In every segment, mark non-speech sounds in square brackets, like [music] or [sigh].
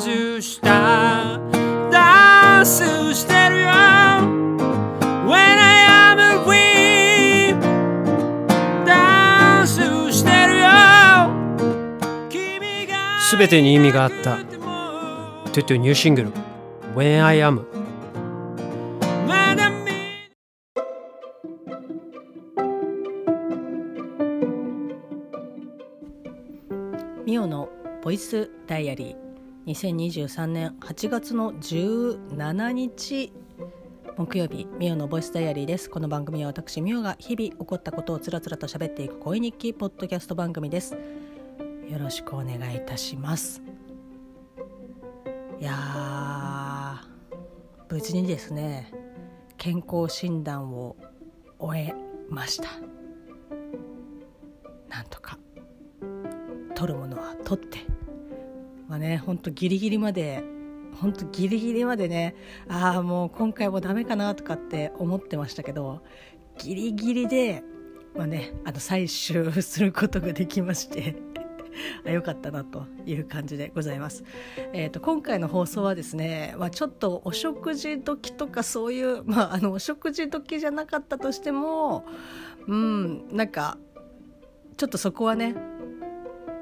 スした。ダンスしてるよ。When I am free ダンスしてるよ。すべてに意味があった。トゥトゥニューシングル。When I Am ミオのボイスダイアリー2023年8月の17日木曜日ミオのボイスダイアリーです。この番組は私ミオが日々起こったことをつらつらと喋っていく恋日記ポッドキャスト番組です。よろしくお願いいたします。いや無事にですね健康診断を終えました。なんとか取るものは取ってまあねほんとギリギリまでほんとギリギリまでねああもう今回もダメかなとかって思ってましたけどギリギリでまあねあの採集することができまして [laughs] あよかったなという感じでございます。えーと、今回の放送はですね、まあ、ちょっとお食事時とかそういう、まあ、あのお食事時じゃなかったとしてもうんなんかちょっとそこはね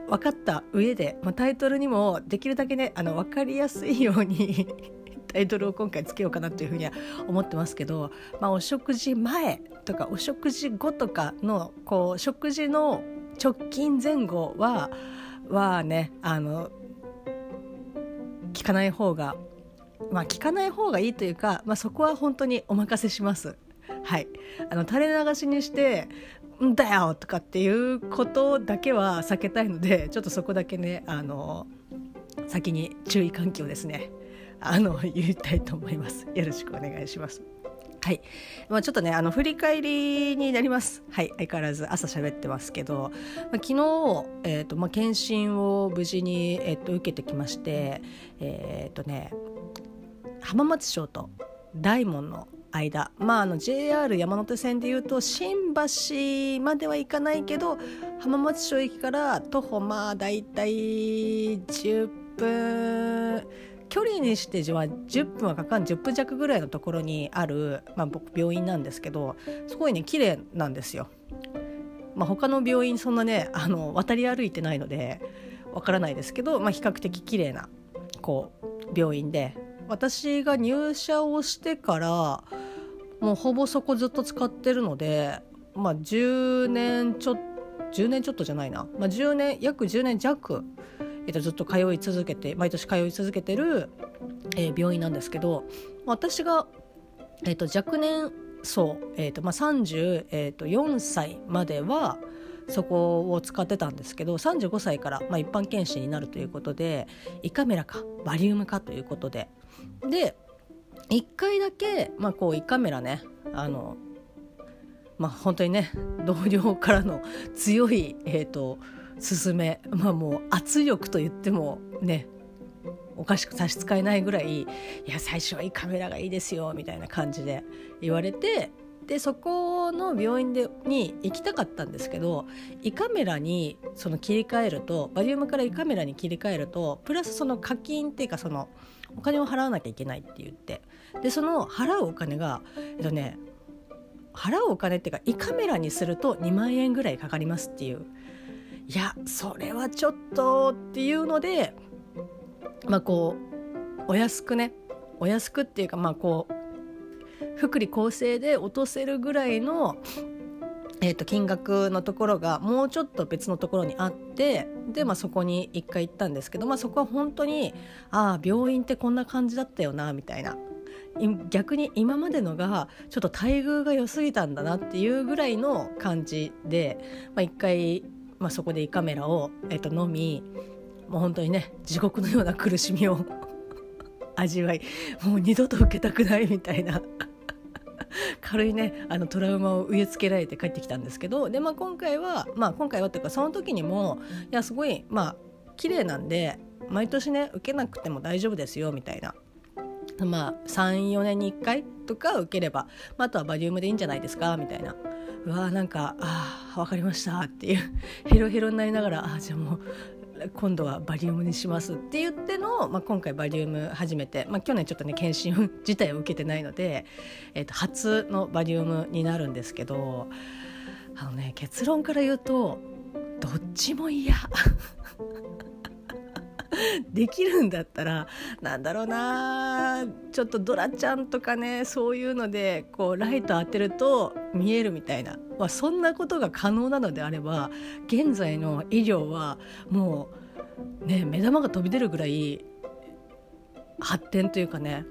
分かった上で、まあ、タイトルにもできるだけねあの分かりやすいように [laughs] タイトルを今回つけようかなというふうには思ってますけど、まあ、お食事前とかお食事後とかのこう食事の直近前後ははねあの聞かない方がまあ聞かない方がいいというか、まあ、そこは本当にお任せします。はい、あの垂れ流しにしてんだよとかっていうことだけは避けたいのでちょっとそこだけねあの先に注意喚起をですねあの言いたいと思います。よろしくお願いします。はい、まあ、ちょっとねあの振り返りになります。はい。相変わらず朝喋ってますけど、まあ、昨日、えーとまあ、検診を無事に、えーと、受けてきましてえっ、ー、とね浜松町と大門の間、まあ、あの JR 山手線でいうと新橋までは行かないけど浜松町駅から徒歩まあ大体10分。距離にしては10分はかかん10分弱ぐらいのところにある、まあ、僕病院なんですけどすごいね綺麗なんですよ。まあ、他の病院そんなねあの渡り歩いてないのでわからないですけど、まあ、比較的綺麗なこう病院で。私が入社をしてからもうほぼそこずっと使ってるので、まあ、10年ちょっ10年ちょっとじゃないな、まあ、10年約10年弱、えっと、ずっと通い続けて毎年通い続けてる、えー、病院なんですけど私が、えっと、若年層、えっとまあ、34歳まではそこを使ってたんですけど35歳から、まあ、一般検診になるということで胃カメラかバリウムかということで。で1回だけ、まあ、こう胃カメラねあのまあ本当にね同僚からの強い、えーと、勧めまあもう圧力と言ってもねおかしく差し支えないぐらいいや最初はいいカメラがいいですよみたいな感じで言われてでそこの病院でに行きたかったんですけど胃カメラにその切り替えるとバリウムから胃カメラに切り替えるとプラスその課金っていうかそのお金を払わなきゃいけないって言ってでその払うお金がえっとね払うお金っていうか胃カメラにすると2万円ぐらいかかりますっていう。いやそれはちょっとっていうのでまあこうお安くねお安くっていうかまあこう福利厚生で落とせるぐらいの、えー、と金額のところがもうちょっと別のところにあってで、まあ、そこに一回行ったんですけど、まあ、そこは本当にああ病院ってこんな感じだったよなみたいな。逆に今までのがちょっと待遇が良すぎたんだなっていうぐらいの感じで、まあ、一回、まあ、そこで胃カメラを、えー、と飲みもう本当にね地獄のような苦しみを [laughs] 味わいもう二度と受けたくないみたいな [laughs] 軽いねあのトラウマを植え付けられて帰ってきたんですけどで、まあ、今回は、まあ、今回はっていうかその時にもいやすごいまあ綺麗なんで毎年ね受けなくても大丈夫ですよみたいな。まあ34年に1回とか受ければ、まあ、あとはバリウムでいいんじゃないですかみたいな。うわーなんかああ分かりましたっていう。[laughs] ヘロヘロになりながらあじゃあもう今度はバリウムにしますって言っての、まあ、今回バリウム初めて、まあ、去年ちょっとね検診自体を受けてないので、えー、と初のバリウムになるんですけどあのね結論から言うとどっちも嫌。[laughs] [laughs] できるんだったらなんだろうなちょっとドラちゃんとかねそういうのでこうライト当てると見えるみたいな、まあ、そんなことが可能なのであれば現在の医療はもうね目玉が飛び出るぐらい発展というかね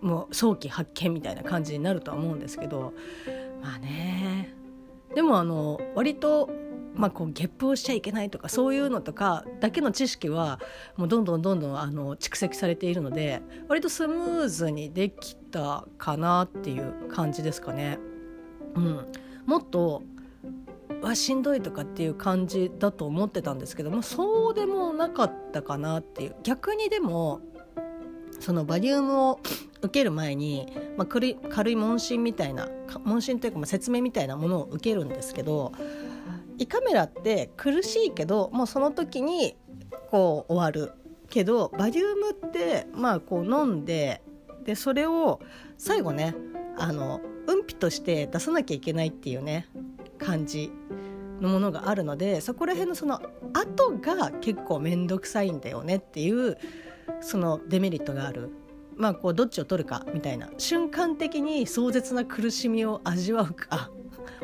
もう早期発見みたいな感じになるとは思うんですけどまあね。でもあの割とまあ、こうゲップをしちゃいけないとかそういうのとかだけの知識はもうどんどんどんどんあの蓄積されているので割とスムーズにできたかなっていう感じですかね。うん、もっとはしんどいとかっていう感じだと思ってたんですけどもそうでもなかったかなっていう逆にでもそのバリウムを受ける前に、まあ、軽い軽い問診みたいな問診というかまあ説明みたいなものを受けるんですけど胃カメラって苦しいけどもうその時にこう終わるけどバリウムってまあこう飲んででそれを最後ねあの運費として出さなきゃいけないっていうね感じのものがあるのでそこら辺のその後が結構面倒くさいんだよねっていうそのデメリットがある。まあ、こうどっちを取るかみたいな瞬間的に壮絶な苦しみを味わうか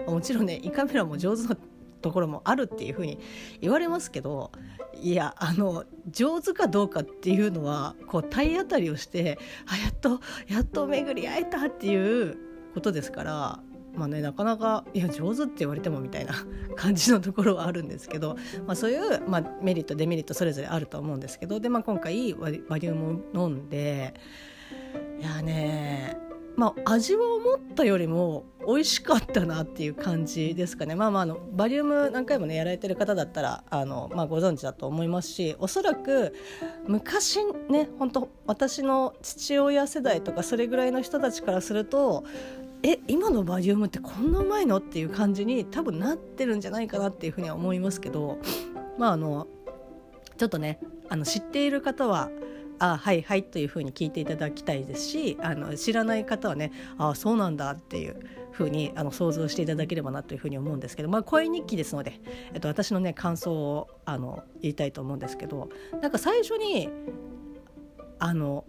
もちろんね胃カメラも上手なところもあるっていうふうに言われますけどいやあの上手かどうかっていうのはこう体当たりをしてあやっとやっと巡り会えたっていうことですからまあね、なかなかいや上手って言われてもみたいな感じのところはあるんですけど、まあ、そういう、まあ、メリットデメリットそれぞれあると思うんですけどで、まあ、今回バリウムを飲んでいやねまあ、味は思ったよりも美味しかったなっていう感じですかね。まあまああのバリウム何回もねやられてる方だったらあの、まあ、ご存知だと思いますしおそらく昔ね本当私の父親世代とかそれぐらいの人たちからするとえ今のバリウムってこんなうまいのっていう感じに多分なってるんじゃないかなっていうふうには思いますけどまああのちょっとねあの知っている方はあはいはいというふうに聞いていただきたいですしあの知らない方はねあそうなんだっていうふうにあの想像していただければなというふうに思うんですけど、まあ、声日記ですので、えっと、私のね感想をあの言いたいと思うんですけどなんか最初にあの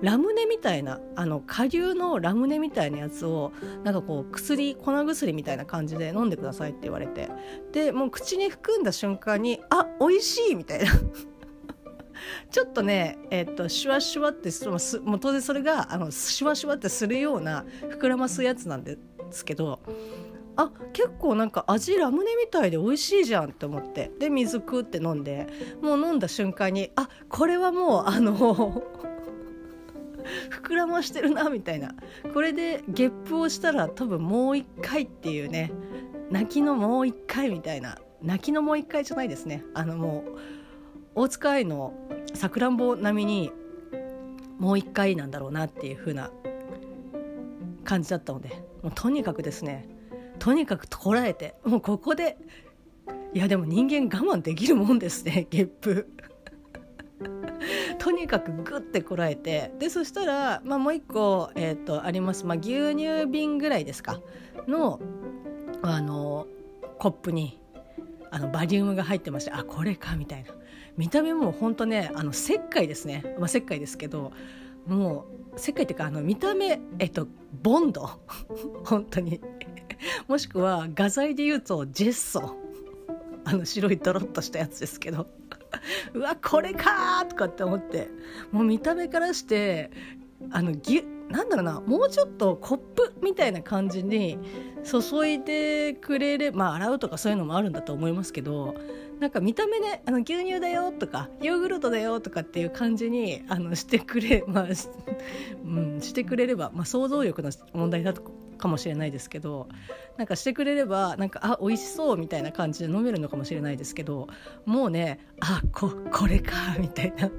ラムネみたいなあの下流のラムネみたいなやつをなんかこう薬粉薬みたいな感じで飲んでくださいって言われてでもう口に含んだ瞬間にあ美味しいみたいな。ちょっとね、えっと、シュワシュワってもう当然それがあのシュワシュワってするような膨らますやつなんですけどあ結構なんか味ラムネみたいで美味しいじゃんって思って。で水クーって飲んでもう飲んだ瞬間にあこれはもうあの [laughs] 膨らましてるなみたいな。これでゲップをしたら多分もう一回っていうね。泣きのもう一回みたいな。泣きのもう一回じゃないですね。あのもう大塚愛のさくらんぼ並みにもう一回なんだろうなっていう風な感じだったのでもうとにかくですねとにかくこらえてもうここでいやでも人間我慢できるもんですねゲップ。[laughs] とにかくグッてこらえてでそしたら、まあ、もう一個、えーと、あります、まあ、牛乳瓶ぐらいですか？のあのコップにあのバリウムが入ってましてあこれかみたいな。見た目も本当ねあの石灰ですね、まあ、石灰ですけどもう石灰っていうかあの見た目えっとボンド。[laughs] 本当に。[laughs] もしくは画材で言うとジェッソ。あの白いドロッとしたやつですけど。[laughs] うわこれかとかって思って。もう見た目からしてあのぎなんだろうなもうちょっとコップみたいな感じに注いでくれれば、まあ、洗うとかそういうのもあるんだと思いますけどなんか見た目ねあの牛乳だよとかヨーグルトだよとかっていう感じにあのしてくれ、まあ [laughs] うん、してくれれば、まあ、想像力の問題だとかもしれないですけどなんかしてくれればなんかあ美味しそうみたいな感じで飲めるのかもしれないですけどもうねあここれかみたいな。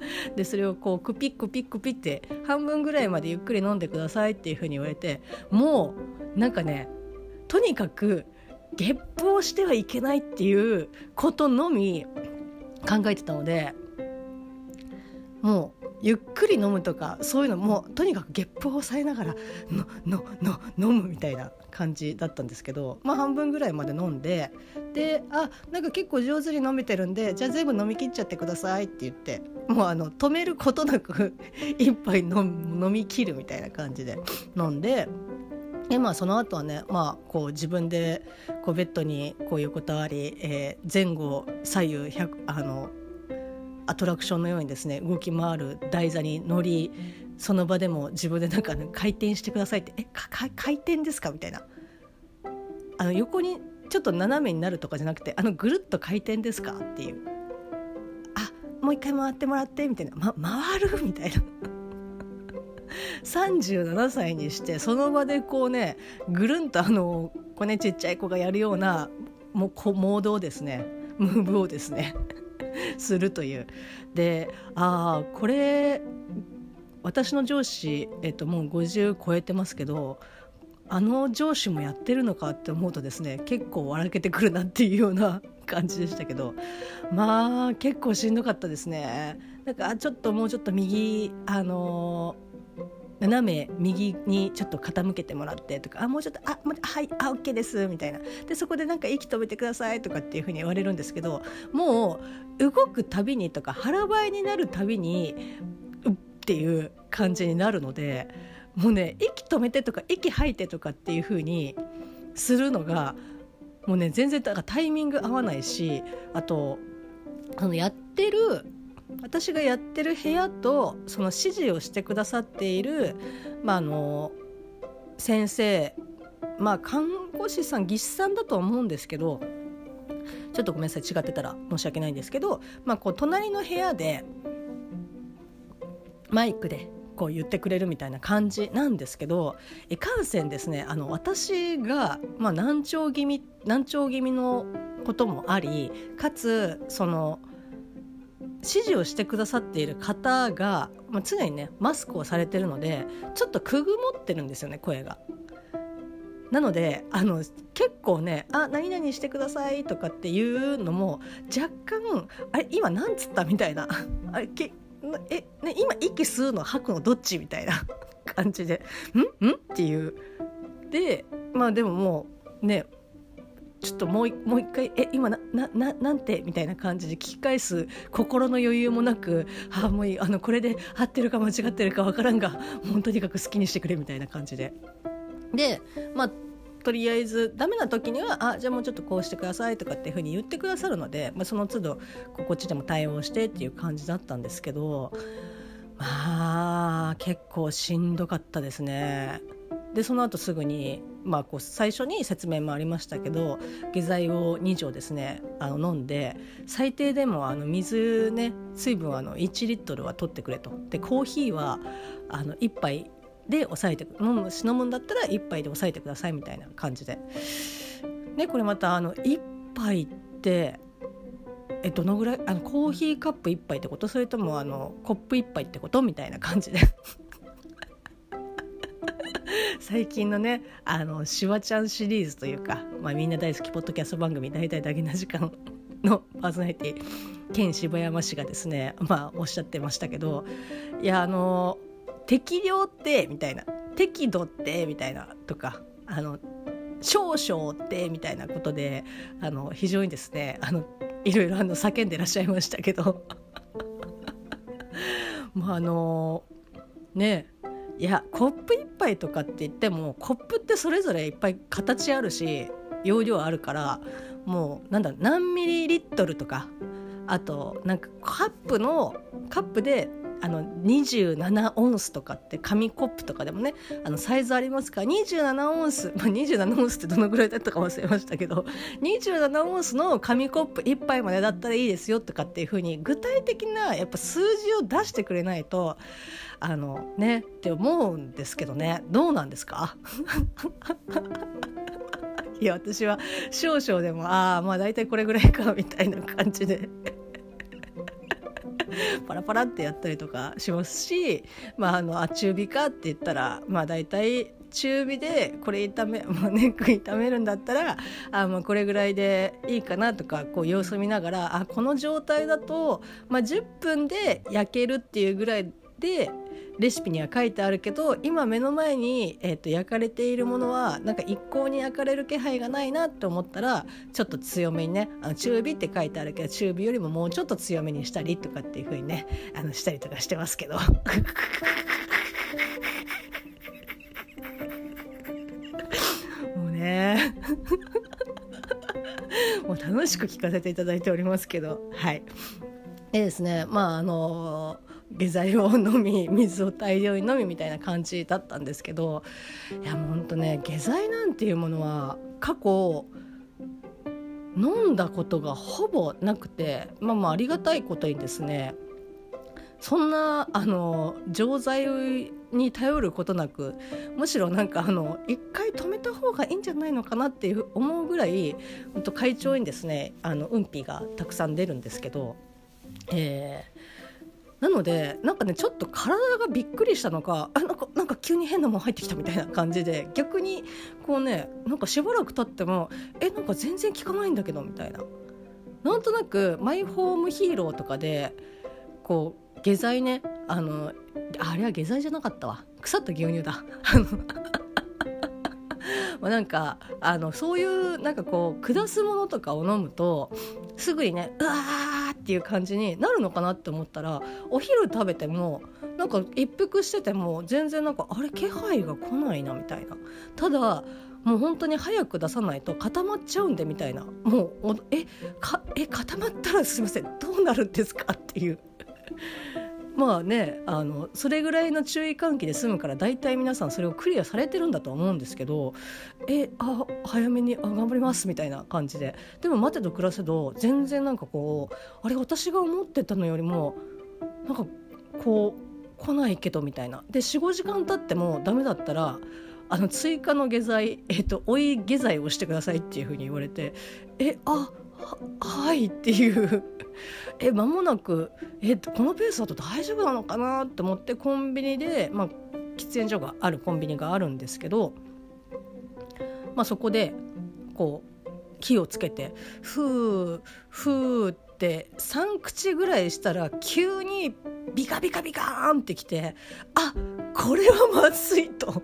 [laughs] でそれをこうクピックピックピって半分ぐらいまでゆっくり飲んでくださいっていうふうに言われてもうなんかねとにかくゲップをしてはいけないっていうことのみ考えてたのでもうゆっくり飲むとかそういうのもとにかくゲップを抑えながらののの飲むみたいな感じだったんですけど、まあ、半分ぐらいまで飲んでであなんか結構上手に飲めてるんでじゃあ全部飲み切っちゃってくださいって言ってもうあの止めることなく [laughs] 一杯飲飲み切るみたいな感じで飲んで。でまあ、その後はね、まあ、こう自分でこうベッドにこう横たわり、えー、前後左右100あのアトラクションのようにですね動き回る台座に乗りその場でも自分でなんか、ね、回転してくださいって「え回転ですか?」みたいな。あの横にちょっと斜めになるとかじゃなくてあのぐるっと回転ですかっていう。あもう一回回ってもらってみたいな、ま、回るみたいな。37歳にしてその場でこうねぐるんとあのこうねちっちゃい子がやるようなもこモードをですねムーブをですね [laughs] するというでああこれ私の上司、えっと、もう50超えてますけどあの上司もやってるのかって思うとですね結構笑けてくるなっていうような [laughs] 感じでしたけどまあ結構しんどかったですね。なんかちょっともうちょっと右あのー斜め右にちょっと傾けてもらってとかあもうちょっとあはいあ OK ですみたいな。でそこでなんか息止めてくださいとかっていうふうに言われるんですけどもう動くたびにとか腹ばいになるたびにうっていう感じになるのでもうね息止めてとか息吐いてとかっていうふうにするのがもうね全然だからタイミング合わないしあとあのやってる私がやってる部屋とその指示をしてくださっている、まあ、あの先生まあ看護師さん技師さんだと思うんですけどちょっとごめんなさい違ってたら申し訳ないんですけど、まあ、こう隣の部屋でマイクでこう言ってくれるみたいな感じなんですけどいかんせんですね。あの私が、まあ、難聴気味難聴気味のこともありかつその指示をしてくださっている方が、まあ、常にねマスクをされてるのでちょっとくぐもってるんですよね声が。なのであの結構ね「あ何々してください」とかっていうのも若干「あれ今何つった?」みたいな「あれけえ、ね、今息吸うの吐くのどっち?」みたいな [laughs] 感じで「ん？ん?」っていう。でまあでももうねちょっともうもう一回「え今ななななんて?」みたいな感じで聞き返す心の余裕もなく「あもういいあのこれで合ってるか間違ってるか分からんがもうとにかく好きにしてくれ」みたいな感じで。でまあとりあえずダメな時には「あじゃあもうちょっとこうしてください」とかっていうふうに言ってくださるので、まあ、その都度こっちでも対応してっていう感じだったんですけどまあ結構しんどかったですね。でその後すぐに、まあ、こう最初に説明もありましたけど下剤を2錠ですねあの飲んで最低でもあの水ね水分あの1リットルは取ってくれと。でコーヒーはあの1杯で抑えて飲む飲むんだったら1杯で抑えてくださいみたいな感じで。でこれまたあの1杯ってえどのぐらいあのコーヒーカップ1杯ってこと？それともあのコップ1杯ってこと？みたいな感じで。[laughs] 最近のねあのシュワちゃんシリーズというか、まあ、みんな大好きポッドキャスト番組「大体だけな時間」の [laughs] パーソナリティ県柴山氏がですね、まあ、おっしゃってましたけどいやあの適量ってみたいな適度ってみたいなとかあの少々ってみたいなことであの非常にですねあのいろいろあの叫んでらっしゃいましたけど。[laughs] まああのねいやコップ1杯とかって言ってもコップってそれぞれいっぱい形あるし容量あるからもうなんだ何ミリリットルとかあとなんかカップのカップであの27オンスとかって紙コップとかでもねあのサイズありますから27オンス、まあ、27オンスってどのぐらいだったか忘れましたけど [laughs] 27オンスの紙コップ1杯までだったらいいですよとかっていうふうに具体的なやっぱ数字を出してくれないとあのねって思うんですけどね。どうなんですか？[laughs] いや私は少々でもああまあ大体これぐらいかみたいな感じで。パラパラってやったりとかしますし、まあ、あの中火かって言ったら、まあ、大体中火でこれ炒め、まあ、ネック炒めるんだったらあ、まあ、これぐらいでいいかなとかこう様子見ながらあこの状態だと、まあ、10分で焼けるっていうぐらいでレシピには書いてあるけど今目の前に、えーと、焼かれているものはなんか一向に焼かれる気配がないなって思ったらちょっと強めにねあの中火って書いてあるけど中火よりももうちょっと強めにしたりとかっていう風にねあのしたりとかしてますけど。もうね。もう楽しく聞かせていただいておりますけど。はい。でですねまああのー下剤を飲み水を大量に飲みみたいな感じだったんですけどいやもうほんとね下剤なんていうものは過去飲んだことがほぼなくてまあまあありがたいことにですねそんなあの錠剤に頼ることなくむしろなんかあの一回止めた方がいいんじゃないのかなっていう思うぐらいと会長にですねあの運費がたくさん出るんですけど、えー、なのでなんかねちょっと体がびっくりしたのかあなんかなんか急に変なもん入ってきたみたいな感じで逆にこうねなんかしばらく経ってもえなんか全然効かないんだけどみたいな。なんとなくマイホームヒーローとかでこう下剤ねあのあれは下剤じゃなかったわ。腐った牛乳だ。まあなんかあのそういうなんかこう下すものとかを飲むとすぐにねうわーっていう感じになるのかなって思ったらお昼食べてもなんか一服してても全然なんかあれ気配が来ないなみたいな。ただもう本当に早く出さないと固まっちゃうんでみたいな。もうえかえ固まったらすいません。どうなるんですかっていう。まあねあのそれぐらいの注意喚起で済むから大体皆さんそれをクリアされてるんだと思うんですけどえあ早めにあ頑張りますみたいな感じで。でも待てど暮らせど全然なんかこうあれ私が思ってたのよりもなんかこう来ないけどみたいな。で45時間経ってもダメだったらあの追加の下剤、えっと、追い下剤をしてくださいっていうふうに言われてえあはいっていう [laughs] え間もなくえこのペースだと大丈夫なのかなって思ってコンビニで、まあ、喫煙所があるコンビニがあるんですけど、まあ、そこでこう火をつけてふーふーって3口ぐらいしたら急にビカビカビカーンってきてあこれはまずいと。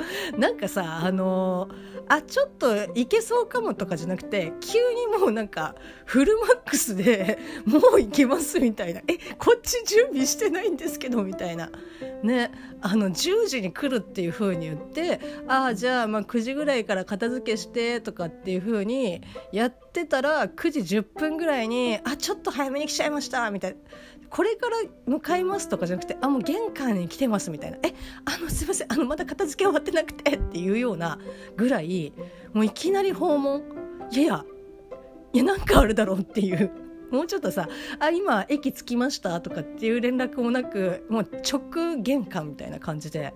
[laughs] なんかさあのーあちょっといけそうかもとかじゃなくて急にもうなんかフルマックスで [laughs] もう行けますみたいな。えこっち準備してないんですけどみたいな。ねあの10時に来るっていう風に言ってああじゃあまあ9時ぐらいから片付けしてとかっていう風にやってたら9時10分ぐらいにあちょっと早めに来ちゃいましたみたいな。これから向かいますとかじゃなくてあもう玄関に来てますみたいな。えあのすいません。あのまだ片付け終わってなくてっていうようなぐらいもういきなり訪問。いやいやいやなんかあるだろうっていう。[laughs] もうちょっとさ「あ今駅着きました」とかっていう連絡もなくもう直玄関みたいな感じで。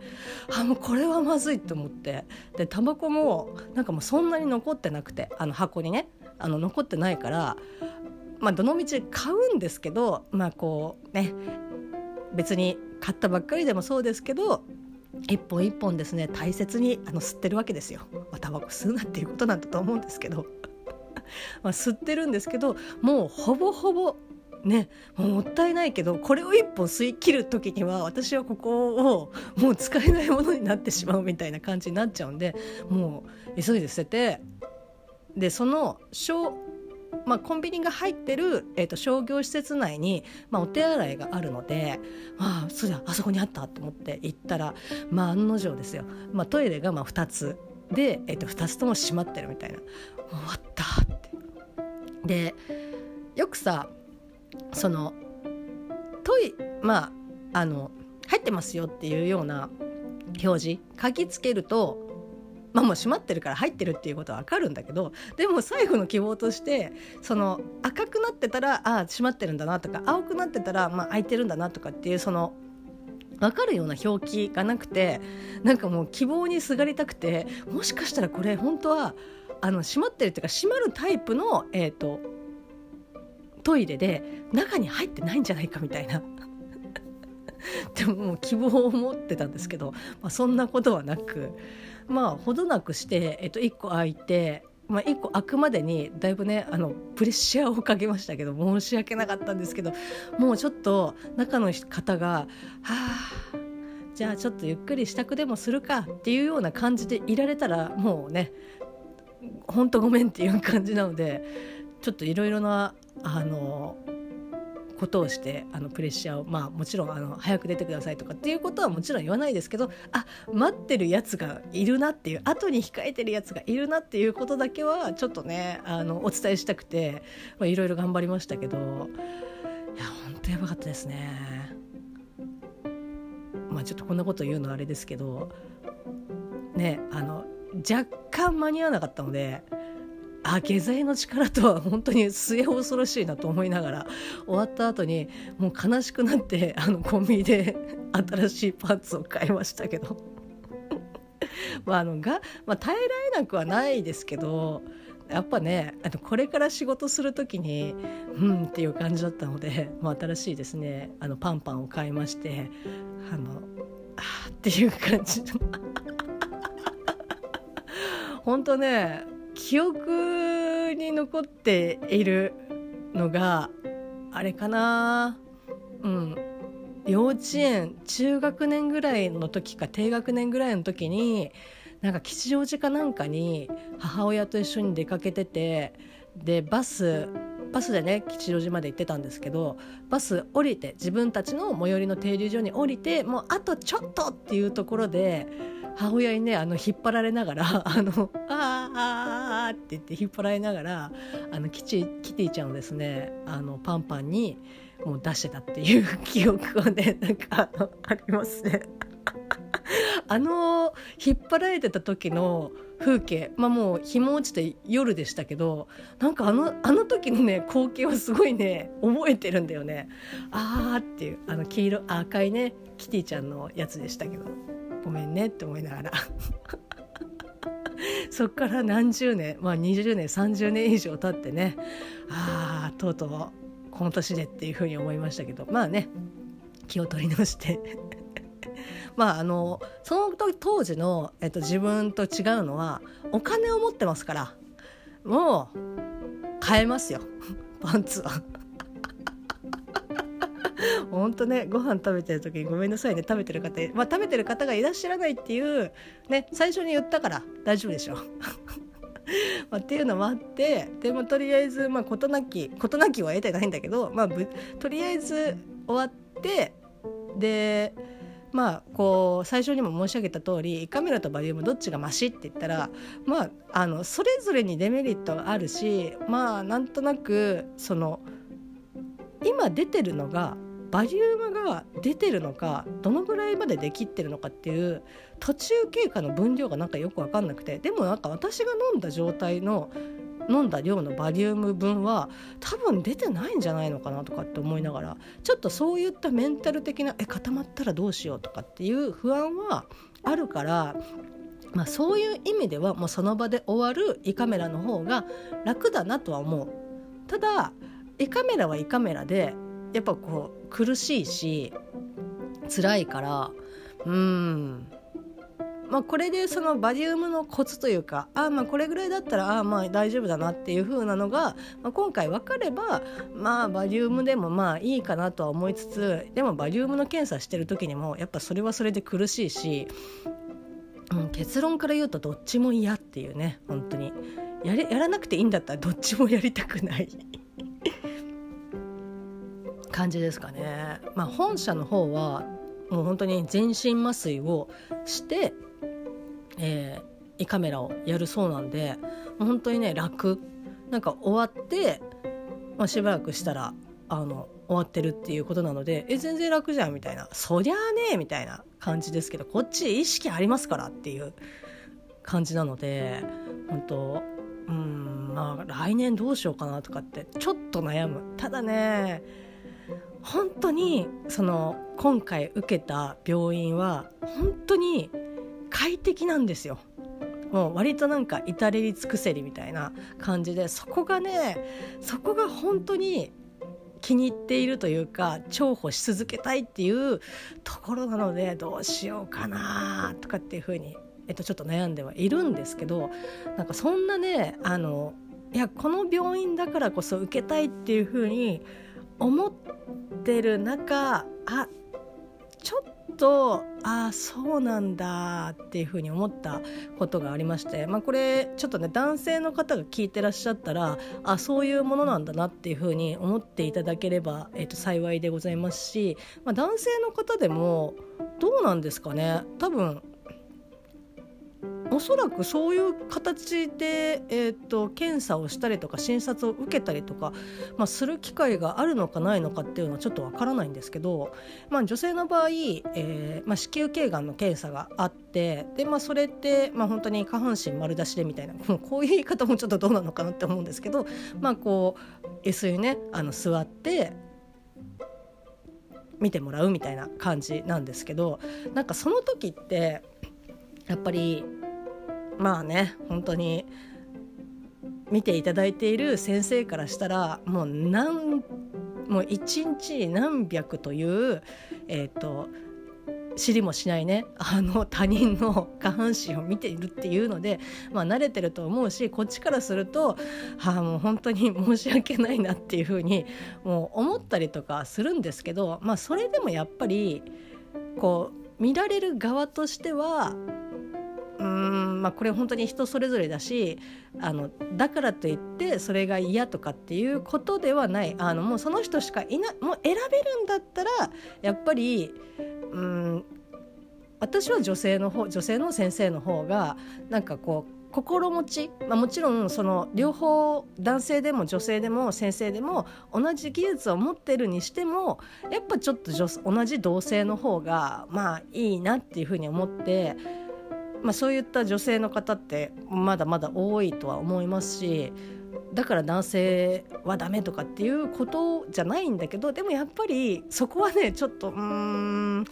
あもうこれはまずいと思って。でタバコもなんかもうそんなに残ってなくて。あの箱にね。あの残ってないからまあ、どの道買うんですけどまあこうね別に買ったばっかりでもそうですけど一本一本ですね大切にあの吸ってるわけですよ。まあ、タバコ吸うなっていうことなんだと思うんですけど [laughs] まあ吸ってるんですけどもうほぼほぼねもうもったいないけどこれを一本吸い切る時には私はここをもう使えないものになってしまうみたいな感じになっちゃうんでもう急いで捨ててでその小まあ、コンビニが入ってる、えーと、商業施設内に、まあ、お手洗いがあるので、まあ、そうだあそこにあったと思って行ったら、まあ、案の定ですよ、まあ、トイレがまあ2つ。で、えー、と2つとも閉まってるみたいな。終わったって。でよくさそのトイまああの入ってますよっていうような表示書きつけるとまあもう閉まってるから入ってるっていうことは分かるんだけどでも最後の希望としてその赤くなってたらああ閉まってるんだなとか青くなってたらまあ開いてるんだなとかっていうその分かるような表記がなくてなんかもう希望にすがりたくてもしかしたらこれ本当はあの閉まってるっていうか閉まるタイプの、えーと、トイレで中に入ってないんじゃないかみたいな。[laughs] でももう希望を持ってたんですけど、まあ、そんなことはなくまあほどなくして、えっと、1個開いてまあ、1個開くまでにだいぶねあのプレッシャーをかけましたけど申し訳なかったんですけどもうちょっと中の方が「はあじゃあちょっとゆっくり支度でもするか」っていうような感じでいられたらもうねほんとごめんっていう感じなのでちょっといろいろなあのことをしてあのプレッシャーをまあもちろんあの早く出てくださいとかっていうことはもちろん言わないですけどあ待ってるやつがいるなっていう後に控えてるやつがいるなっていうことだけはちょっとねあのお伝えしたくていろいろ頑張りましたけどいや本当やばかったですね。まあちょっとこんなこと言うのはあれですけどねあの若干間に合わなかったのであ下剤の力とは本当に末恐ろしいなと思いながら終わった後にもう悲しくなってあのコンビニで [laughs] 新しいパンツを買いましたけど。まああのが、まあ、耐えられなくはないですけどやっぱねあのこれから仕事する時にうんっていう感じだったので、まあ、新しいですねあのパンパンを買いましてあのあっていう感じ。の [laughs] 本当ね記憶に残っているのがあれかな。うん。幼稚園中学年ぐらいの時か低学年ぐらいの時になんか吉祥寺かなんかに母親と一緒に出かけててでバスバスでね吉祥寺まで行ってたんですけどバス降りて自分たちの最寄りの停留所に降りてもうあとちょっとっていうところで母親にねあの引っ張られながら「[laughs] あのあああ」って言って引っ張られながらあのキチキティちゃんをですねあのパンパンにもう出してたっていう [laughs] 記憶がねなんかありますね。[laughs] あの引っ張られてた時の風景まあもう日も落ちて夜でしたけどなんかあのあの時のね光景をすごいね覚えてるんだよねあーっていうあの黄色赤いねキティちゃんのやつでしたけどごめんねって思いながら [laughs] そっから何十年まあ20年30年以上経ってね。ああとうとうこの年でっていうふうに思いましたけど。まあね気を取り直して。[laughs] まああのその当時の、えっと、自分と違うのはお金を持ってますからもう買えますよ。[laughs] パンツは。本当ねご飯食べてる時にごめんなさいね食べてる方まあ食べてる方がいらっしゃらないっていうね最初に言ったから大丈夫でしょ [laughs] まあ、っていうのもあってでもとりあえずまあ事なき事なきは得てないんだけど、まあ、とりあえず終わってでまあこう最初にも申し上げた通り胃カメラとバリウムどっちがマシって言ったらまああのそれぞれにデメリットがあるしまあなんとなくその今出てるのがバリウムが出てるのかどのぐらいまでできってるのかっていう途中経過の分量がなんかよく分かんなくてでもなんか私が飲んだ状態の飲んだ量のバリウム分は多分出てないんじゃないのかなとかって思いながらちょっとそういったメンタル的なえ固まったらどうしようとかっていう不安はあるからまあ、そういう意味ではもうその場で終わる胃カメラの方が楽だなとは思う。ただ胃カメラは胃カメラでやっぱこう苦しいし辛いからうん。まあこれでそのバリウムのコツというかあまあこれぐらいだったらあまあ大丈夫だなっていう風なのが、まあ、今回分かればまあバリウムでもまあいいかなとは思いつつでもバリウムの検査してる時にもやっぱそれはそれで苦しいし、うん、結論から言うとどっちも嫌っていうね本当に。やれやらなくていいんだったらどっちもやりたくない。感じですかね。まあ、本社の方はもう本当に全身麻酔をして、えー、胃カメラをやるそうなんで本当にね楽。なんか終わって、まあ、しばらくしたらあの終わってるっていうことなのでえ全然楽じゃんみたいな。そりゃあねみたいな感じですけどこっち意識ありますからっていう感じなので本当うんまあ来年どうしようかなとかってちょっと悩む。ただね本当にその今回受けた病院は本当に快適なんですよ。もう割となんか至れり尽くせりみたいな感じでそこがねそこが本当に気に入っているというか重宝し続けたいっていうところなのでどうしようかなとかっていうふうに、えっと、ちょっと悩んではいるんですけどなんかそんなねあのいやこの病院だからこそ受けたいっていうふうに思ってる中あちょっとあそうなんだっていうふうに思ったことがありまして、まあ、これちょっとね男性の方が聞いてらっしゃったらあそういうものなんだなっていうふうに思っていただければ、えー、と幸いでございますし、まあ、男性の方でもどうなんですかね？多分おそらくそういう形で、えーと、検査をしたりとか診察を受けたりとか、まあ、する機会があるのかないのかっていうのはちょっとわからないんですけど、まあ、女性の場合、えーまあ、子宮頸がんの検査があってで、まあ、それって、まあ、本当に下半身丸出しでみたいな [laughs] こういう言い方もちょっとどうなのかなって思うんですけど、まあ、こう椅子にねあの座って見てもらうみたいな感じなんですけどなんかその時ってやっぱりまあね本当に見ていただいている先生からしたらもう何もう一日何百というえっ、ー、と知りもしないねあの他人の下半身を見ているっていうので、まあ、慣れてると思うしこっちからすると、はあ、もう本当に申し訳ないなっていうふうにもう思ったりとかするんですけど、まあ、それでもやっぱりこう見られる側としてはんまあこれ本当に人それぞれだしあのだからといってそれが嫌とかっていうことではないあのもうその人しかいなもう選べるんだったらやっぱりうん私は女性の方女性の先生の方がなんかこう心持ち、まあ、もちろんその両方男性でも女性でも先生でも同じ技術を持ってるにしてもやっぱちょっと同じ同性の方がまあいいなっていうふうに思って。まあ、そういった女性の方ってまだまだ多いとは思いますしだから男性はダメとかっていうことじゃないんだけどでもやっぱりそこはねちょっとうん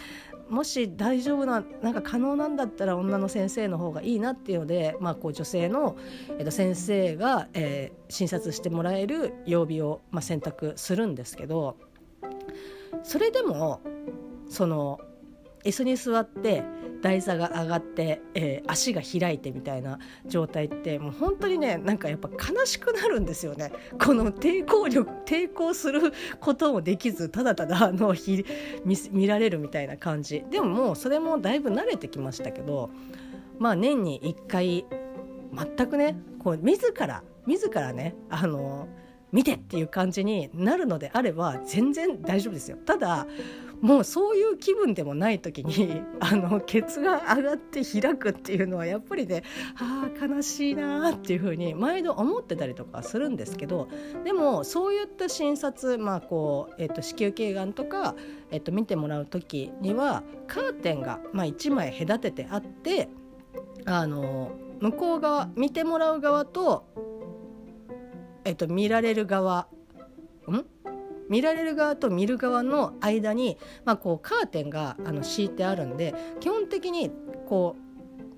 もし大丈夫ななんか可能なんだったら女の先生の方がいいなっていうので、まあ、こう女性の、えっと、先生が、えー、診察してもらえる曜日を、まあ、選択するんですけどそれでもその椅子に座って台座が上がって、えー、足が開いてみたいな状態ってもう本当にねなんかやっぱ悲しくなるんですよね。この抵抗力抵抗することもできずただただあの見見られるみたいな感じ。でももうそれもだいぶ慣れてきましたけどまあ年に1回全くねこう自ら自らねあの見てっていう感じになるのであれば全然大丈夫ですよ。ただもうそういう気分でもない時にあのケツが上がって開くっていうのはやっぱりねああ悲しいなっていうふうに毎度思ってたりとかするんですけどでもそういった診察、まあこうえっと、子宮頸がんとか、えっと、見てもらう時にはカーテンが、まあ、1枚隔ててあってあの向こう側見てもらう側とえっと、見られる側ん？見られる側と見る側の間に、まあ、こうカーテンがあの敷いてあるんで基本的にこ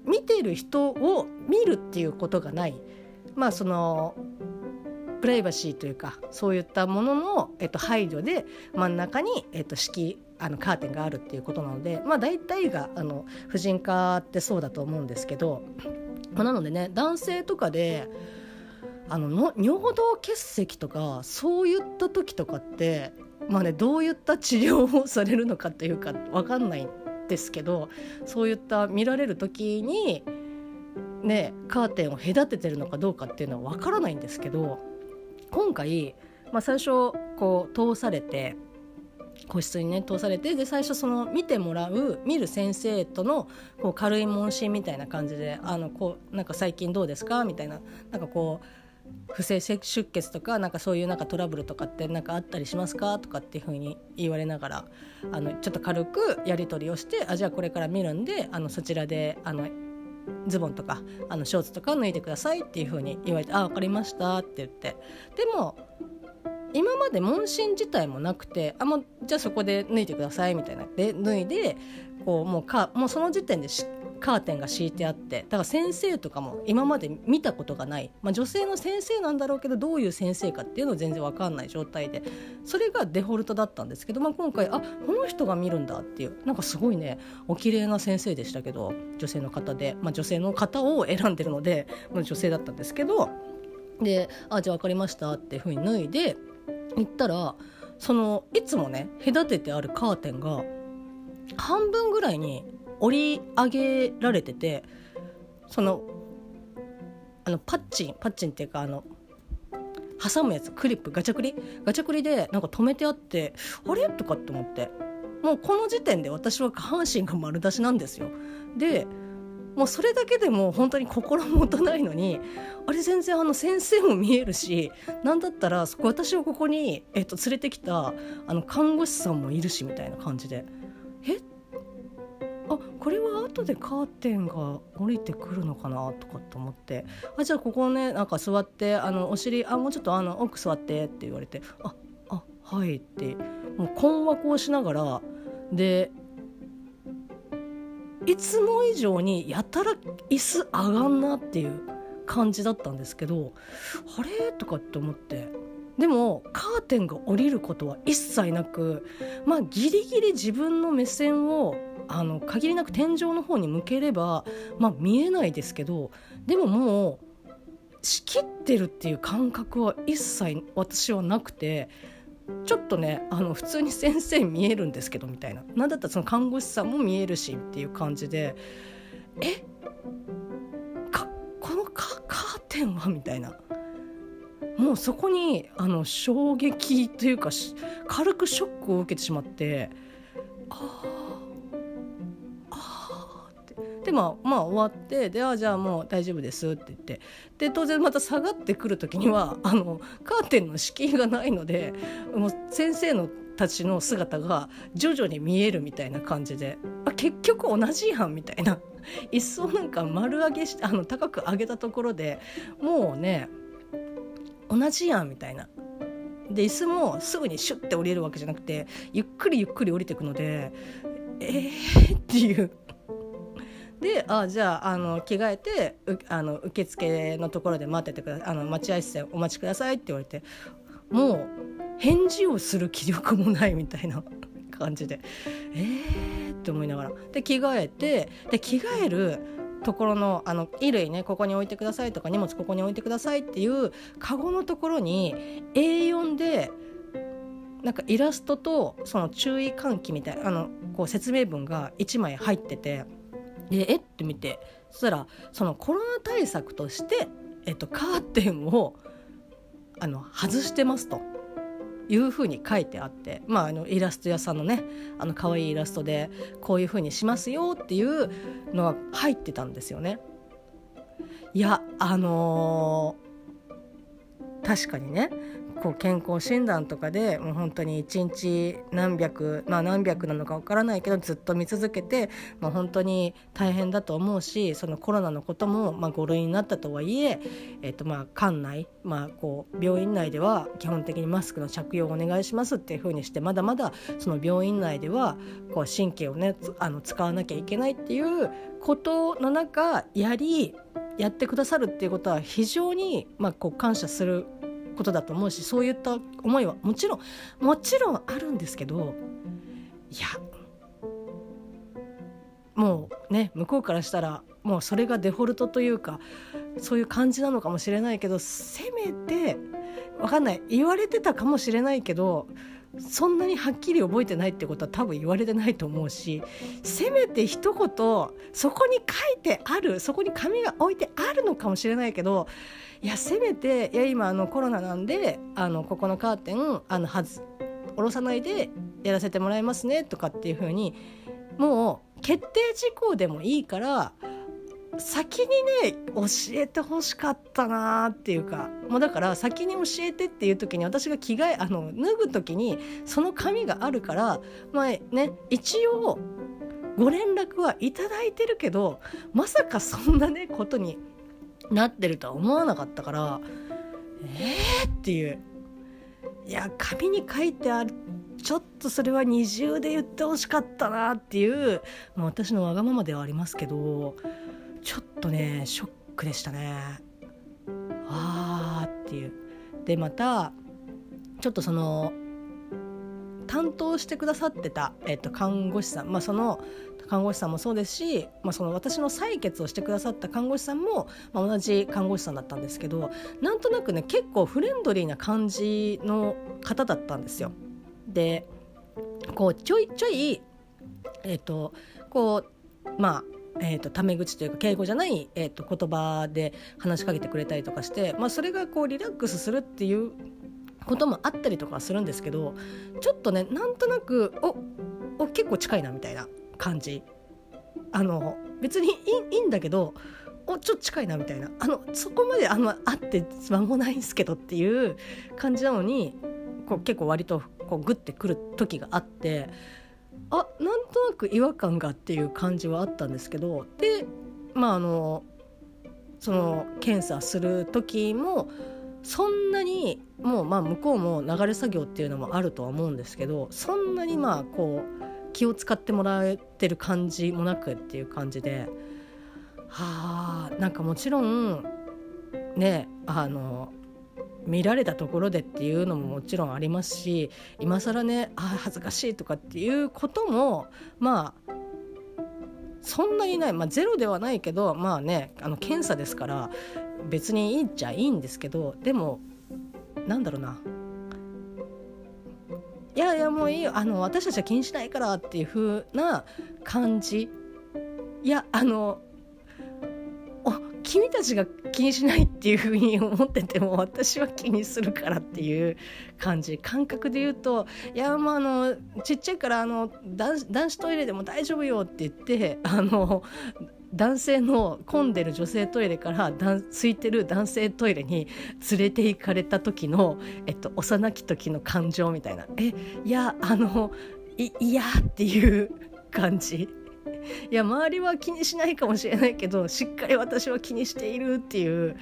う見てる人を見るっていうことがない、まあ、そのプライバシーというかそういったものの、えっと、配慮で真ん中に、えっと、敷あのカーテンがあるっていうことなので、まあ、大体があの婦人科ってそうだと思うんですけど、まあ、なのでね男性とかであのの尿道結石とかそういった時とかってまあねどういった治療をされるのかというか分かんないんですけどそういった見られる時にねカーテンを隔ててるのかどうかっていうのは分からないんですけど今回、まあ、最初こう通されて個室にね通されてで最初その見てもらう見る先生とのこう軽い問診みたいな感じで「あのこうなんか最近どうですか?」みたいななんかこう不正出血とかなんかそういうなんかトラブルとかって何かあったりしますか？とかっていうふうに言われながらあのちょっと軽くやり取りをしてあじゃあこれから見るんであのそちらであのズボンとかあのショーツとか脱いでくださいっていうふうに言われて「あ分かりました」って言って。でも今まで問診自体もなくてあもうじゃあそこで脱いでくださいみたいな。で脱いでこうもうかもうその時点でカーテンが敷いてあってだから先生とかも今まで見たことがない、まあ、女性の先生なんだろうけどどういう先生かっていうのは全然分かんない状態でそれがデフォルトだったんですけど、まあ、今回あこの人が見るんだっていうなんかすごいねお綺麗な先生でしたけど女性の方で、まあ、女性の方を選んでるので、まあ、女性だったんですけどで「あじゃあ分かりました」っていうふうに脱いで行ったらそのいつもね隔ててあるカーテンが半分ぐらいに折り上げられててそのあのパッチンパッチンっていうかあの挟むやつクリップガチャクリ？ガチャクリでなんか止めてあってあれ？とかって思って。もうこの時点で私は下半身が丸出しなんですよ。でもうそれだけでも本当に心もとないのにあれ全然あの先生も見えるし何だったら私をここに、えっと、連れてきたあの看護師さんもいるしみたいな感じで。え？あこれは後でカーテンが降りてくるのかなとかって思って。あじゃあここねなんか座ってあのお尻あもうちょっとあの奥座ってって言われてああはいってもう困惑をしながらでいつも以上にやたら椅子上がんなっていう感じだったんですけどあれとかって思って。でもカーテンが降りることは一切なくまあギリギリ自分の目線をあの限りなく天井の方に向ければ、まあ、見えないですけどでももう仕切ってるっていう感覚は一切私はなくてちょっとねあの普通に先生見えるんですけどみたいな。何だったらその看護師さんも見えるしっていう感じでえ？かこのカーテンはみたいな。もうそこにあの衝撃というか軽くショックを受けてしまってああでまあまあ終わってであじゃあもう大丈夫ですって言って。で当然また下がってくる時にはあのカーテンの敷居がないのでもう先生のたちの姿が徐々に見えるみたいな感じで。あ結局同じやんみたいな。一層なんか丸上げしてあの高く上げたところでもうね同じやんみたいな。で椅子もすぐにシュッて降りるわけじゃなくてゆっくりゆっくり降りていくのでえーっていう。であじゃああの着替えてあの受付のところで待っててくださいあの待合室でお待ちくださいって言われてもう返事をする気力もないみたいな [laughs] 感じでえーって思いながら。で着替えてで着替えるところのあの衣類ねここに置いてくださいとか荷物ここに置いてくださいっていうカゴのところに A4 でなんかイラストとその注意喚起みたいなあのこう説明文が1枚入っててでえ？って見てそしたらそのコロナ対策として、えっと、カーテンをあの外してますと。いうふうに書いてあって、まあ、あのイラスト屋さんのねあの可愛いイラストでこういうふうにしますよっていうのが入ってたんですよね。いやあのー、確かにねこう健康診断とかでもう本当に1日何百、まあ、何百なのかわからないけどずっと見続けて、まあ、本当に大変だと思うしそのコロナのことも、まあ、5類になったとはいええーとまあ、館内、まあ、こう病院内では基本的にマスクの着用をお願いしますっていうふうにしてまだまだその病院内ではこう神経をねあの使わなきゃいけないっていうことの中やりやってくださるっていうことは非常に、まあ、こう感謝することだと思うしそういった思いはもちろんもちろんあるんですけどいやもうね向こうからしたらもうそれがデフォルトというかそういう感じなのかもしれないけどせめて分かんない言われてたかもしれないけどそんなにはっきり覚えてないってことは多分言われてないと思うしせめて一言そこに書いてあるそこに紙が置いてあるのかもしれないけどいやせめていや今あのコロナなんであのここのカーテンあのはず下ろさないでやらせてもらいますねとかっていうふうにもう決定事項でもいいから先にね教えてほしかったなっていうかもうだから先に教えてっていう時に私が着替えあの脱ぐ時にその紙があるからまあね一応ご連絡はいただいてるけどまさかそんなねことになってるとは思わなかったからえーっていう。いや紙に書いてあっちょっとそれは二重で言ってほしかったなっていう、まあ、私のわがままではありますけどちょっとねショックでしたね。あーっていう。でまたちょっとその担当してくださってた、えっと、看護師さん、まあ、その看護師さんもそうですし、まあ、その私の採血をしてくださった看護師さんも、まあ、同じ看護師さんだったんですけどなんとなくね結構フレンドリーな感じの方だったんですよ。でこうちょいちょいえっ、とこうまあえーと、タメ口というか敬語じゃない、えーと言葉で話しかけてくれたりとかして、まあ、それがこうリラックスするっていうこともあったりとかするんですけどちょっとねなんとなくおお結構近いなみたいな感じ。あの別にいいいんだけどおちょっと近いなみたいな。あのそこまであの会って間もないんすけどっていう感じなのにこう結構割とこうグッてくる時があってあなんとなく違和感がっていう感じはあったんですけどでまああのその検査する時もそんなにもうまあ向こうも流れ作業っていうのもあるとは思うんですけどそんなにまあこう気を使ってもらえてる感じもなくっていう感じではあなんかもちろんねあの見られたところでっていうのももちろんありますし今更ねあ恥ずかしいとかっていうこともまあそんなにない、まあ、ゼロではないけどまあねあの検査ですから別にいいっちゃいいんですけどでもなんだろうな。いやいやもういいよ。あの私たちは気にしないからっていう風な感じ。いやあの君たちが気にしないっていうふうに思ってても私は気にするからっていう感じ感覚で言うといやまああのちっちゃいからあの男子トイレでも大丈夫よって言ってあの男性の混んでる女性トイレから空いてる男性トイレに連れて行かれた時の、えっと、幼き時の感情みたいなえいやあのい [laughs] いやっていう感じ。いや周りは気にしないかもしれないけどしっかり私は気にしているっていう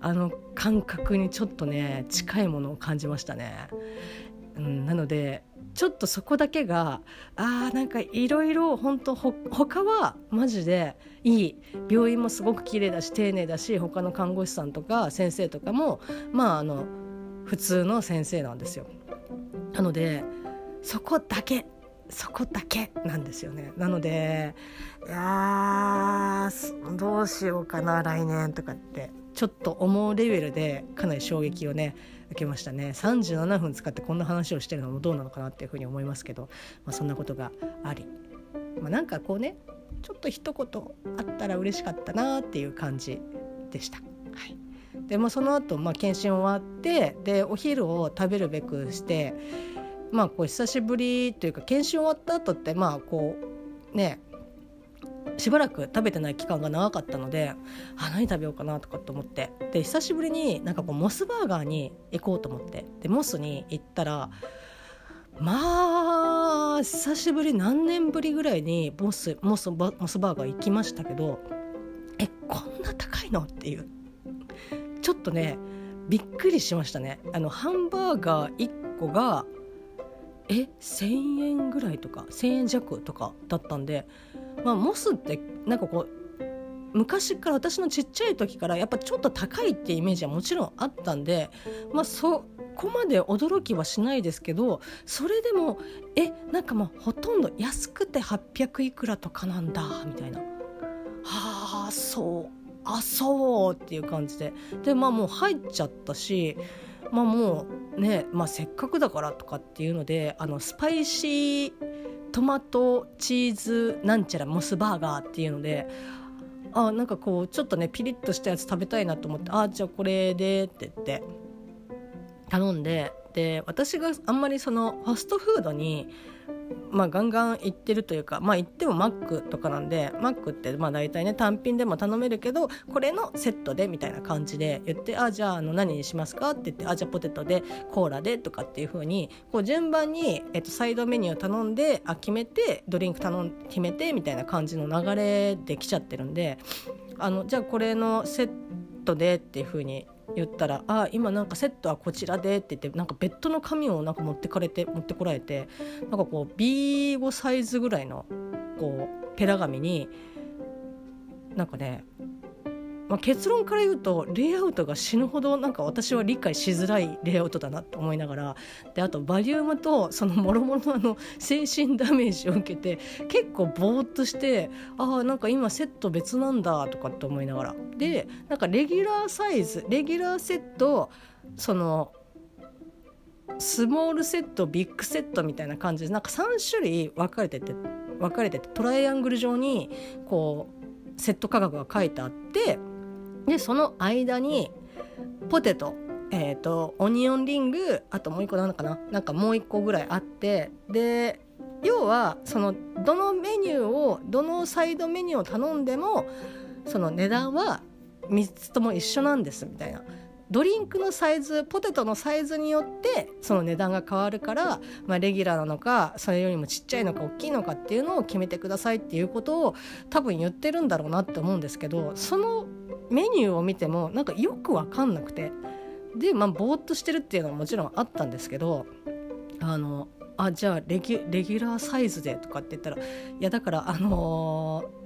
あの感覚にちょっとね近いものを感じましたね。うん、なのでちょっとそこだけがあーなんかいろいろ本当ほ他はマジでいい病院もすごく綺麗だし丁寧だし他の看護師さんとか先生とかもまああの普通の先生なんですよ。なのでそこだけそこだけなんですよね。なのでいやどうしようかな来年とかって。ちょっと思うレベルでかなり衝撃をね受けましたね。37分使ってこんな話をしてるのもどうなのかなっていうふうに思いますけど、まあ、そんなことがあり、まあ、なんかこうねちょっと一言あったら嬉しかったなっていう感じでした。はい。でもその後、まあ検診終わってでお昼を食べるべくしてまあこう久しぶりというか研修終わった後ってまあこうねしばらく食べてない期間が長かったのであ何食べようかなとかって思って。で久しぶりになんかこうモスバーガーに行こうと思って。でモスに行ったらまあ久しぶり何年ぶりぐらいにモスモスモスバーガー行きましたけどえこんな高いのっていう。ちょっとねびっくりしましたね。あのハンバーガー1個がえ1,000円ぐらいとか1,000円弱とかだったんで、まあ、モスってなんかこう昔から私のちっちゃい時からやっぱちょっと高いってイメージはもちろんあったんで、まあ、そこまで驚きはしないですけどそれでもえなんかまあほとんど安くて800いくらとかなんだみたいな。はあそうあそうっていう感じででまあもう入っちゃったしまあもうね、まあ、せっかくだからとかっていうのであのスパイシートマトチーズなんちゃらモスバーガーっていうのであなんかこうちょっとねピリッとしたやつ食べたいなと思ってあじゃあこれでって言って頼んでで私があんまりそのファストフードにまあ、ガンガン行ってるというか、まあ、行ってもマックとかなんでマックってまあ大体ね単品でも頼めるけどこれのセットでみたいな感じで言って「あじゃああの何にしますか?」って言って「あじゃあポテトでコーラで」とかっていう風にこう順番に、えっと、サイドメニュー頼んであ決めてドリンク頼ん決めてみたいな感じの流れで来ちゃってるんであのじゃあこれのセットでっていう風に言ったら「あ今なんかセットはこちらで」って言ってなんかベッドの紙をなんか持ってかれて持ってこられてなんかこう B5 サイズぐらいのこうペラ紙になんかねまあ、結論から言うとレイアウトが死ぬほどなんか私は理解しづらいレイアウトだなと思いながらであとバリウムとそのもろもろの精神ダメージを受けて結構ぼーっとしてああなんか今セット別なんだとかって思いながら。でなんかレギュラーサイズレギュラーセットそのスモールセットビッグセットみたいな感じでなんか3種類分かれてて分かれててトライアングル状にこうセット価格が書いてあってでその間にポテトえーと、オニオンリングあともう一個なのかな？なんかもう一個ぐらいあってで要はそのどのメニューをどのサイドメニューを頼んでもその値段は3つとも一緒なんですみたいな。ドリンクのサイズポテトのサイズによってその値段が変わるから、まあ、レギュラーなのかそれよりもちっちゃいのか大きいのかっていうのを決めてくださいっていうことを多分言ってるんだろうなって思うんですけどそのメニューを見てもなんかよく分かんなくてでまあぼーっとしてるっていうのはもちろんあったんですけどあのあじゃあレギュラーサイズでとかって言ったらいやだからあのー、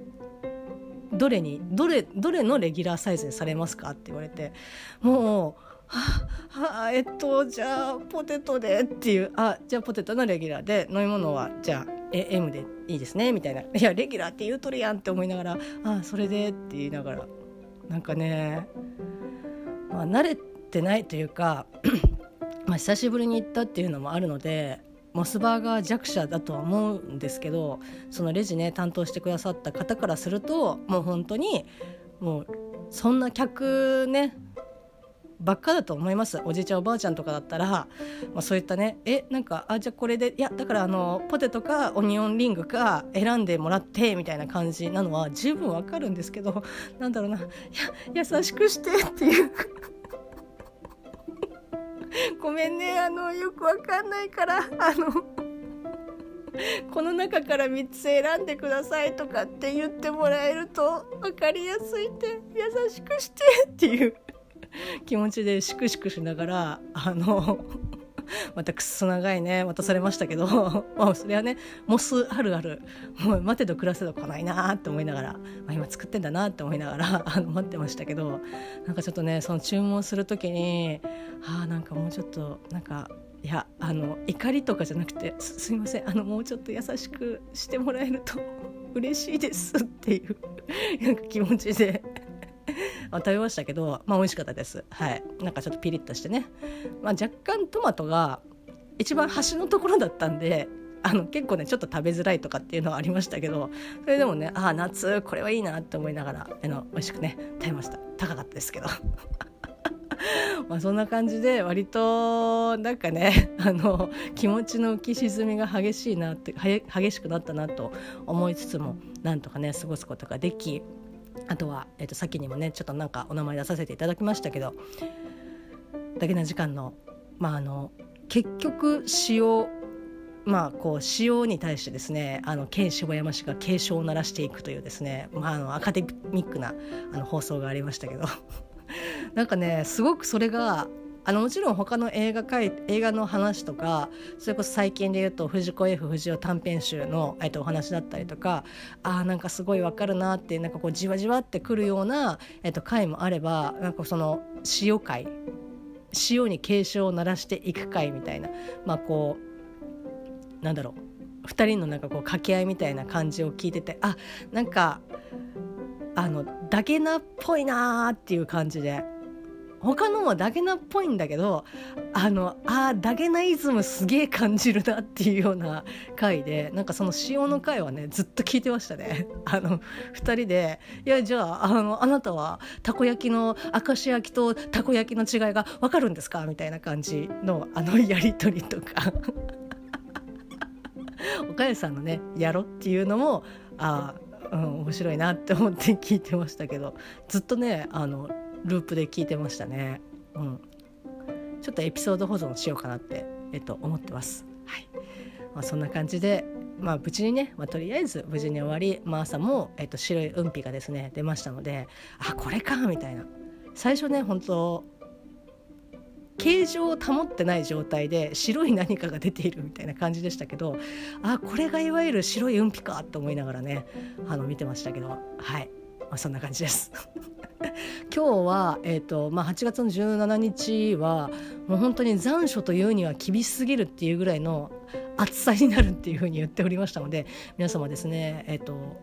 どれにどれどれのレギュラーサイズにされますかって言われてもうはあ、えっとじゃあポテトでっていうあじゃあポテトのレギュラーで飲み物はじゃあえ M でいいですねみたいな。いやレギュラーって言うとるやんって思いながらあそれでって言いながら。なんかね、まあ、慣れてないというかまあ久しぶりに行ったっていうのもあるのでモスバーガー弱者だとは思うんですけどそのレジね担当してくださった方からするともう本当にもうそんな客ねばっかだと思います。おじいちゃんおばあちゃんとかだったら、まあ、そういったねえなんかあじゃあこれでいやだからあのポテトかオニオンリングか選んでもらってみたいな感じなのは十分わかるんですけどなんだろうないや優しくしてっていう [laughs] ごめんねあのよくわかんないからあのこの中から3つ選んでくださいとかって言ってもらえると分かりやすいって優しくしてっていう気持ちでシクシクしながらあの [laughs] またくっそ長いね。渡されましたけど、[laughs] まあ、それはねモスあるある。もう待てど暮らせど来ないなって思いながら、まあ、今作ってんだなって思いながら [laughs] あの待ってましたけど。なんかちょっとねその注文する時にあなんかもうちょっとなんかいやあの怒りとかじゃなくてすすいません。あのもうちょっと優しくしてもらえると嬉しいですっていうなんか気持ちで [laughs] 食べましたけど、まあ、美味しかったです。はい。なんかちょっとピリッとしてね。まあ、若干トマトが一番端のところだったんで、あの結構ねちょっと食べづらいとかっていうのはありましたけどそれでもねああ夏これはいいなって思いながらあの美味しくね食べました高かったですけど [laughs] まあそんな感じで割となんかねあの気持ちの浮き沈みが激しいなって激しくなったなと思いつつもなんとかね過ごすことができあとは、えー、と先にもねちょっとなんかお名前出させていただきましたけどだけな時間のまああの結局使用まあこう使用に対してですねあの県柴山市が警鐘を鳴らしていくというですね、まあ、あのアカデミックなあの放送がありましたけど。[laughs] なんかねすごくそれがあのもちろん他の映画かい映画の話とかそれこそ最近で言うと藤子 F 不二雄短編集の、えっと、お話だったりとかあなんかすごいわかるなってなんかこうじわじわってくるような、えっと、回もあればなんかその塩回塩に警鐘を鳴らしていく回みたいなまあこうなんだろう2人のなんかこう掛け合いみたいな感じを聞いててあなんかあのダゲナっぽいなーっていう感じで他のもダゲナっぽいんだけどあのあダゲナイズムすげえ感じるなっていうような回でなんかその塩の回はねずっと聞いてましたね [laughs] あの2人で「いやじゃああのあなたはたこ焼きの明石焼きとたこ焼きの違いが分かるんですか?」みたいな感じのあの [laughs] やり取りとか [laughs] 岡谷さんのね「やろ」っていうのもああ、うん、面白いなって思って聞いてましたけどずっとねあのループで聞いてましたね。うん、ちょっとエピソード保存しようかなって、えっと、思ってます。はい。まあ、そんな感じで、まあ、無事にね、まあ、とりあえず無事に終わり、まあ、朝も、えっと、白い運皮がですね出ましたのであこれかみたいな。最初ね本当形状を保ってない状態で白い何かが出ているみたいな感じでしたけどあこれがいわゆる白い運気かと思いながらねあの見てましたけど。はい、あ、そんな感じです。[laughs] 今日は、えーとまあ、8月の17日はもう本当に残暑というには厳しすぎるっていうぐらいの暑さになるっていうふうに言っておりましたので皆様ですねえ、ー、と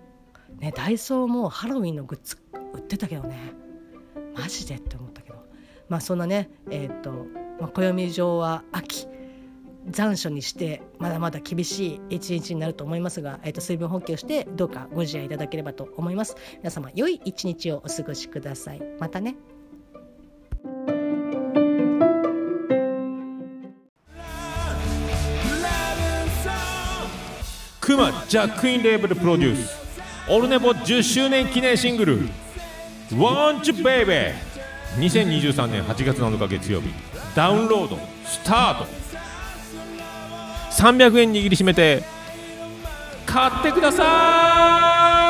ねダイソーもハロウィンのグッズ売ってたけどね。マジでって思ったけど。まあそんなねえっ、ー、と、まあ、暦上は秋。残暑にしてまだまだ厳しい一日になると思いますが、えー、と水分補給してどうかご自愛いただければと思います。皆様良い一日をお過ごしください。またね。クマジャックインレーベルプロデュース。オルネポ10周年記念シングル「Want You Baby」2023年8月7日月曜日。ダウンロードスタート。300円握りしめて買ってください。